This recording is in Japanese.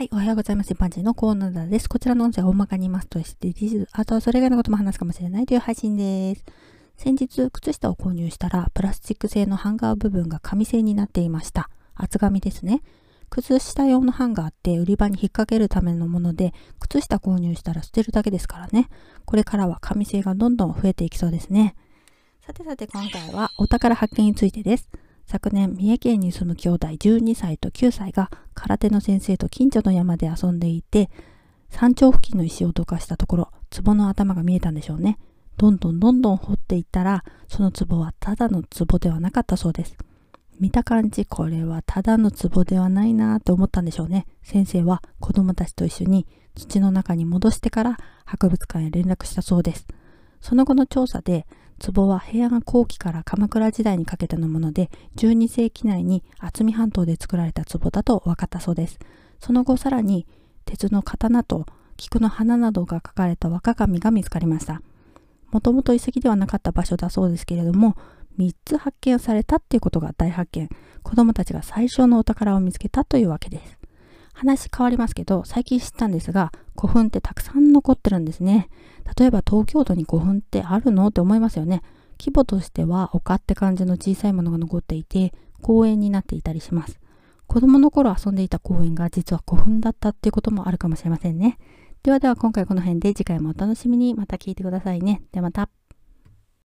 はい、おはようございます。一般人のコーナーです。こちらの音声は大まかに言いますと SDGs、あとはそれ以外のことも話すかもしれないという配信です。先日、靴下を購入したら、プラスチック製のハンガー部分が紙製になっていました。厚紙ですね。靴下用のハンガーって売り場に引っ掛けるためのもので、靴下購入したら捨てるだけですからね。これからは紙製がどんどん増えていきそうですね。さてさて今回はお宝発見についてです。昨年、三重県に住む兄弟12歳と9歳が空手の先生と近所の山で遊んでいて、山頂付近の石をどかしたところ、壺の頭が見えたんでしょうね。どんどんどんどん掘っていったら、その壺はただの壺ではなかったそうです。見た感じ、これはただの壺ではないなぁと思ったんでしょうね。先生は子供たちと一緒に土の中に戻してから博物館へ連絡したそうです。その後の調査で、壺は平安後期から鎌倉時代にかけてのもので、12世紀内に渥美半島で作られた壺だと分かったそうです。その後さらに、鉄の刀と菊の花などが書かれた若紙が見つかりました。もともと遺跡ではなかった場所だそうですけれども、3つ発見されたっていうことが大発見。子供たちが最初のお宝を見つけたというわけです。話変わりますけど、最近知ったんですが、古墳ってたくさん残ってるんですね。例えば東京都に古墳ってあるのって思いますよね。規模としては丘って感じの小さいものが残っていて、公園になっていたりします。子供の頃遊んでいた公園が実は古墳だったっていうこともあるかもしれませんね。ではでは今回この辺で次回もお楽しみにまた聞いてくださいね。ではまた。